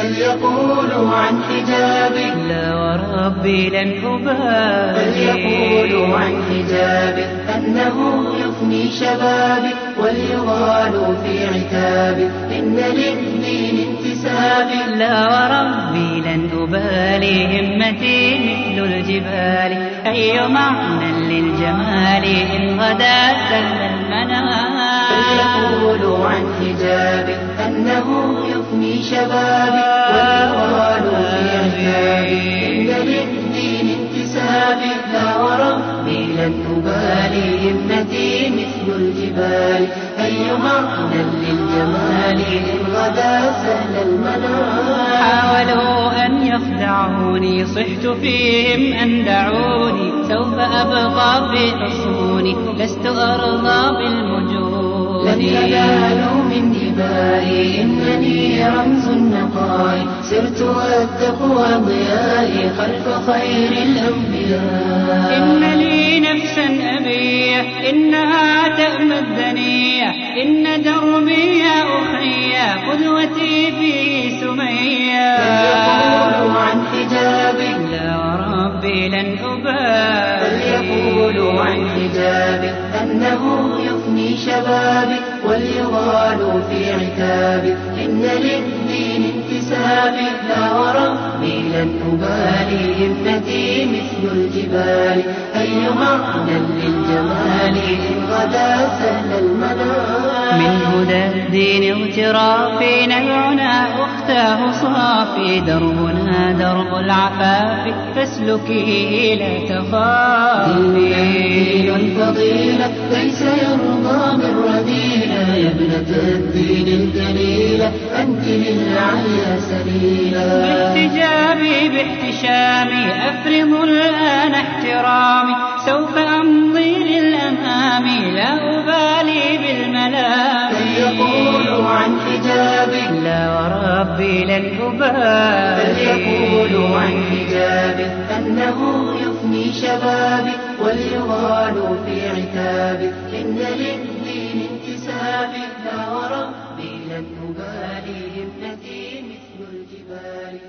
فليقولوا عن حجابي لا وربي لن أبالي. فليقولوا عن حجابي أنه يفني شبابي وليغالوا في عتابي إن للدين انتسابي لا وربي لن أبالي. همتي مثل الجبال. أي معنى للجمال إن غدا سهل المنام فليقولوا عن حجابي أنه يفني شبابي واليغال في عتابي إن للدين انتسابي لا وربي لن أبالي همتي مثل الجبال. أي معنى للجمال إن غدا سهل المنام حاولوا أن يخدعوني صحت فيهم أن دعوني. سوف أبقى في حصوني لست أرضى بالمجون. لن ينالوا من دمائي إنني رمز النقاء. سرت والتقوى ضيائي خلف خير الأنبياء. إن لي نفسا أبية إنها تأمى الدنيا. إن دربي يا أخي قدوتي في سمية. فليقولوا عن حجابي. لا وربي لن أبالي. فليقولوا عن حجابي أنه يفني شبابي وليغالوا في عتابي إن للدين انتسابي لا وربي لن أبالي همتي مثل الجبال. أي معنى للجمال إن غدا سهل المنام من هدى الدين اغترافي نبعنا واختاه صافي. دربنا درب العفاف فاسلكيه لا تخافي دين الفضيلة ليس يرضى ابنة الدين الجليلة أنت للعليا سبيلا باحتجابي باحتشامي أفرض الآن احترامي سوف أمضي للأمام لا أبالي بالملام. فليقولوا عن حجابي لا وربي لن أبالي. فليقولوا عن حجابي أنه يفني شبابي وليغالوا في عتابي إن للدين انتسابي لا وربي لن أبالي همتي مثل الجبال.